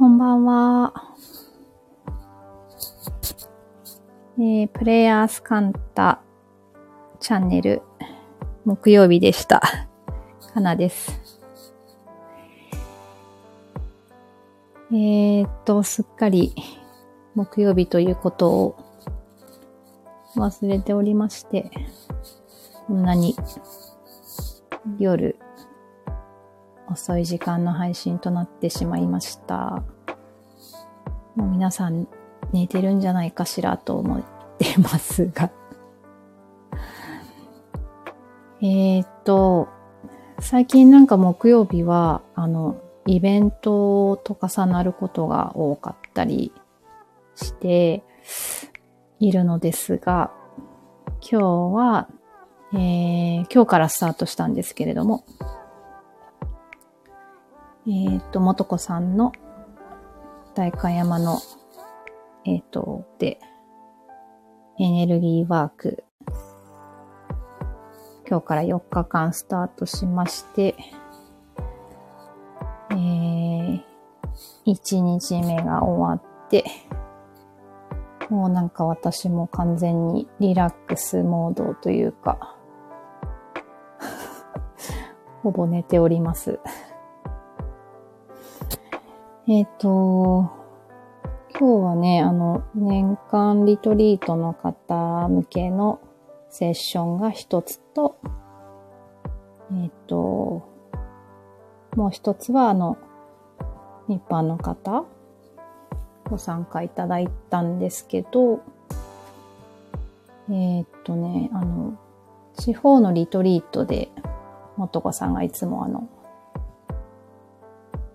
こんばんは。えー、プレイヤースカンタチャンネル、木曜日でした。かなです。えーっと、すっかり木曜日ということを忘れておりまして、こんなに夜遅い時間の配信となってしまいました。もう皆さん寝てるんじゃないかしらと思ってますが。えっと、最近なんか木曜日は、あの、イベントと重なることが多かったりしているのですが、今日は、えー今日からスタートしたんですけれども、えーっと、もとこさんの大観山の、えーっと、で、エネルギーワーク、今日から4日間スタートしまして、えー、1日目が終わって、もうなんか私も完全にリラックスモードというか、ほぼ寝ております。えっ、と、今日はね、あの、年間リトリートの方向けのセッションが一つと、えっ、と、もう一つは、あの、一般の方、ご参加いただいたんですけど、えっ、とね、あの、地方のリトリートで、もとこさんがいつもあの、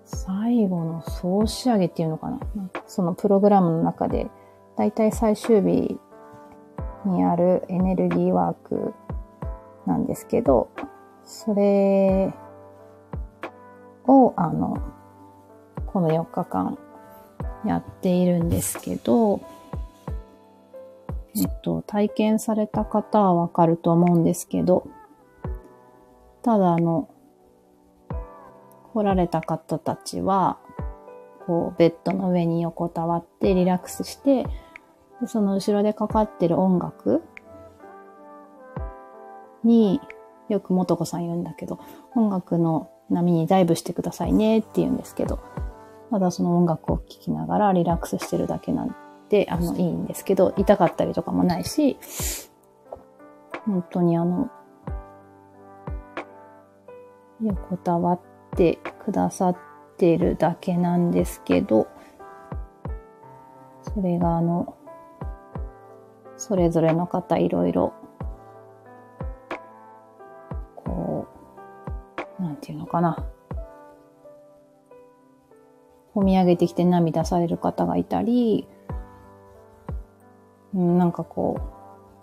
最後の総仕上げっていうのかな？そのプログラムの中で、だいたい最終日にあるエネルギーワークなんですけど、それを、あの、この4日間やっているんですけど、えっと、体験された方はわかると思うんですけど、ただあの、来られた方たちは、こう、ベッドの上に横たわってリラックスして、その後ろでかかってる音楽に、よくもとこさん言うんだけど、音楽の波にダイブしてくださいねって言うんですけど、ただその音楽を聴きながらリラックスしてるだけなんで、あの、いいんですけど、痛かったりとかもないし、本当にあの、横たわってくださってるだけなんですけど、それがあの、それぞれの方いろいろ、こう、なんていうのかな。込み上げてきて涙される方がいたり、なんかこ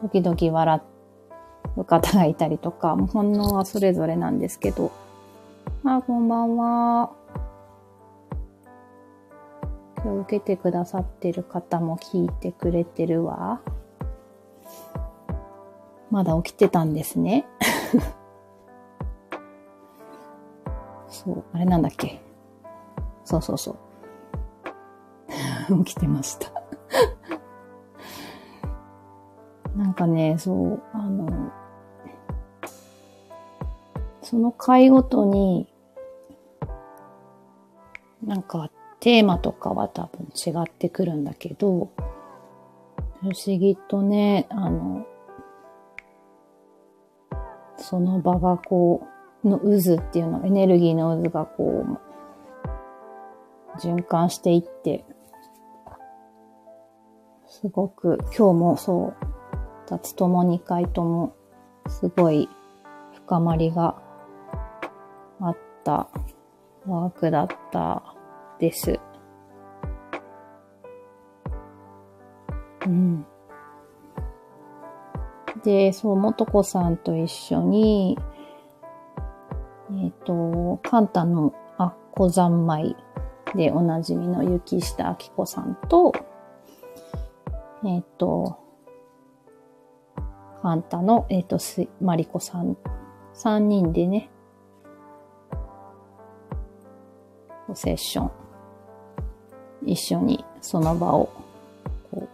う、時々笑う方がいたりとか、もう反応はそれぞれなんですけど、あ、こんばんは。今日受けてくださってる方も聞いてくれてるわ。まだ起きてたんですね。そう、あれなんだっけ？そうそうそう。起きてました。なんかね、そう、あの、その回ごとに、なんかテーマとかは多分違ってくるんだけど、不思議とね、あの、その場がこう、の渦っていうの、エネルギーの渦がこう、循環していって、すごく、今日もそう、二つとも二回とも、すごい深まりがあった。ワークだったです。うん。で、そう、もとこさんと一緒に、えっ、と、カンタのアッコ三昧でおなじみの雪下明子さんと、えっ、と、カンタの、えっ、と、す、マリコさん、三人でね、セッション一緒にその場を、こう、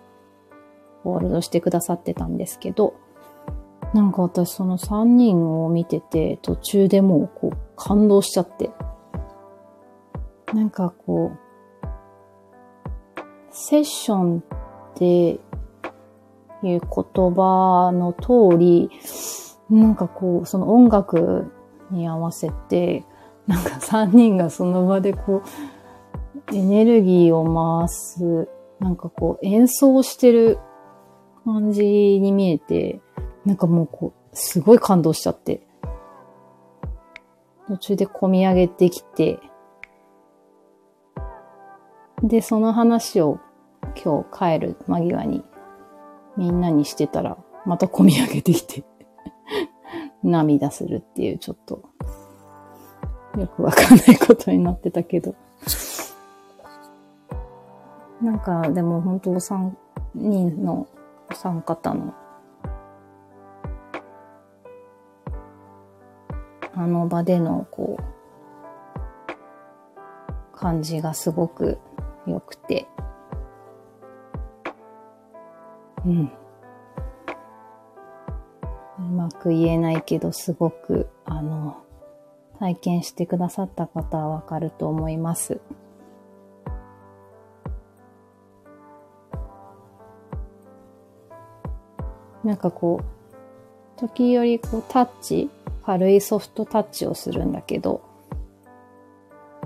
ホールドしてくださってたんですけど、なんか私その3人を見てて、途中でもうこう感動しちゃって。なんかこう、セッションっていう言葉の通り、なんかこう、その音楽に合わせて、なんか3人がその場でこう、エネルギーを回す、なんかこう演奏してる感じに見えて、なんかもうこう、すごい感動しちゃって。途中で込み上げてきて、で、その話を今日帰る間際にみんなにしてたら、また込み上げてきて。涙するっていうちょっと、よくわかんないことになってたけど。なんか、でも本当3人のお三方の、あの場での、こう、感じがすごく良くて、うん。うまく言えないけど、すごく、あの、体験してくださった方はわかると思います。なんかこう、時折こうタッチ、軽いソフトタッチをするんだけど、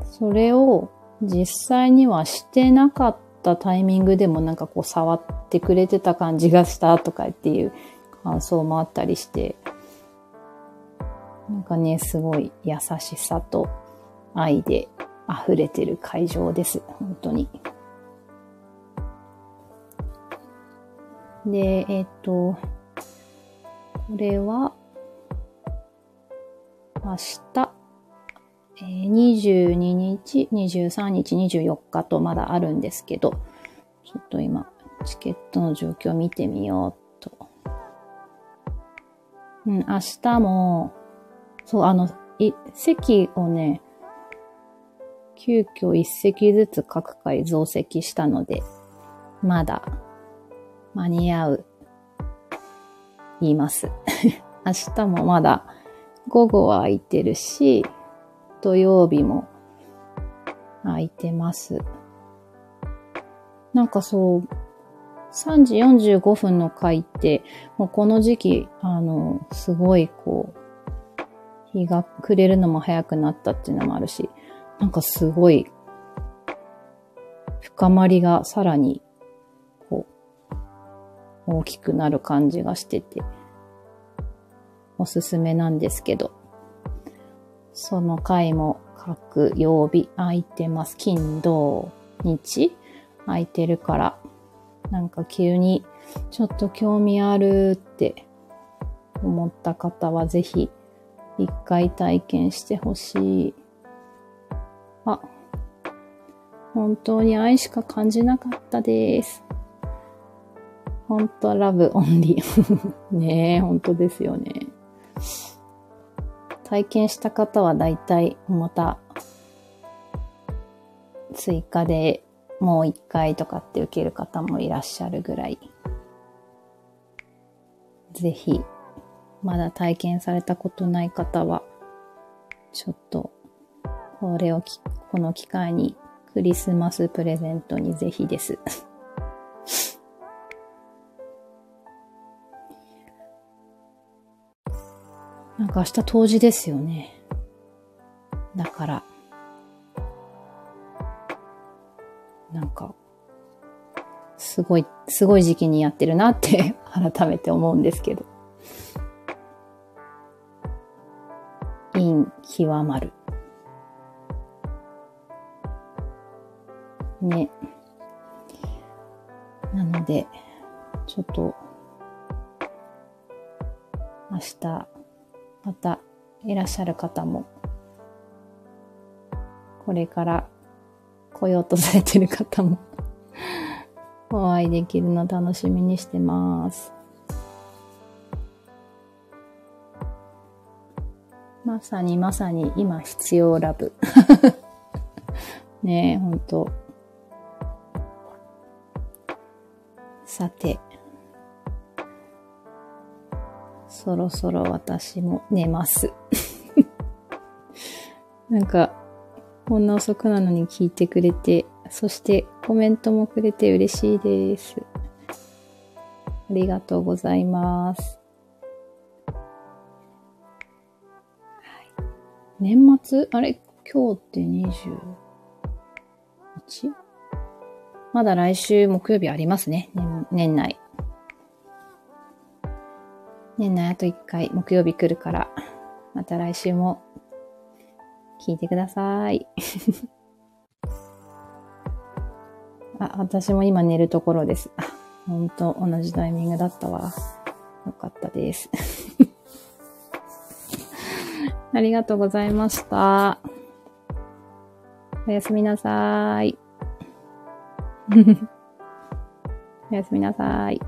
それを実際にはしてなかったタイミングでもなんかこう触ってくれてた感じがしたとかっていう感想もあったりして、なんかね、すごい優しさと愛で溢れてる会場です。本当に。で、えっ、と、これは、明日、えー、22日、23日、24日とまだあるんですけど、ちょっと今、チケットの状況見てみようと。うん、明日も、そう、あの、い、席をね、急遽一席ずつ各回増席したので、まだ間に合う、言います。明日もまだ午後は空いてるし、土曜日も空いてます。なんかそう、3時45分の回って、もうこの時期、あの、すごいこう、日が暮れるのも早くなったっていうのもあるし、なんかすごい、深まりがさらに大きくなる感じがしてて、おすすめなんですけど、その回も各曜日空いてます。金、土、日空いてるから、なんか急にちょっと興味あるって思った方はぜひ一回体験してほしい。あ、本当に愛しか感じなかったです。本当はラブオンリー。ねえ、本当ですよね。体験した方は大体また追加でもう一回とかって受ける方もいらっしゃるぐらい。ぜひ、まだ体験されたことない方は、ちょっと、これをき、この機会にクリスマスプレゼントにぜひです。なんか明日冬至ですよね。だから、なんか、すごい、すごい時期にやってるなって 改めて思うんですけど。極まる。ね。なので、ちょっと、明日、またいらっしゃる方も、これから来ようとされてる方もお会いできるの楽しみにしてます。まさにまさに今必要ラブ ねえ、ほんと。さて、そろそろ私も寝ます。なんか、こんな遅くなのに聞いてくれて、そしてコメントもくれて嬉しいです。ありがとうございます。年末？あれ？今日って 21? まだ来週木曜日ありますね。年年内。年内あと1回木曜日来るから、また来週も聞いてください。あ、私も今寝るところです。あほんと同じタイミングだったわ。よかったです。ありがとうございました。おやすみなさーい。おやすみなさーい。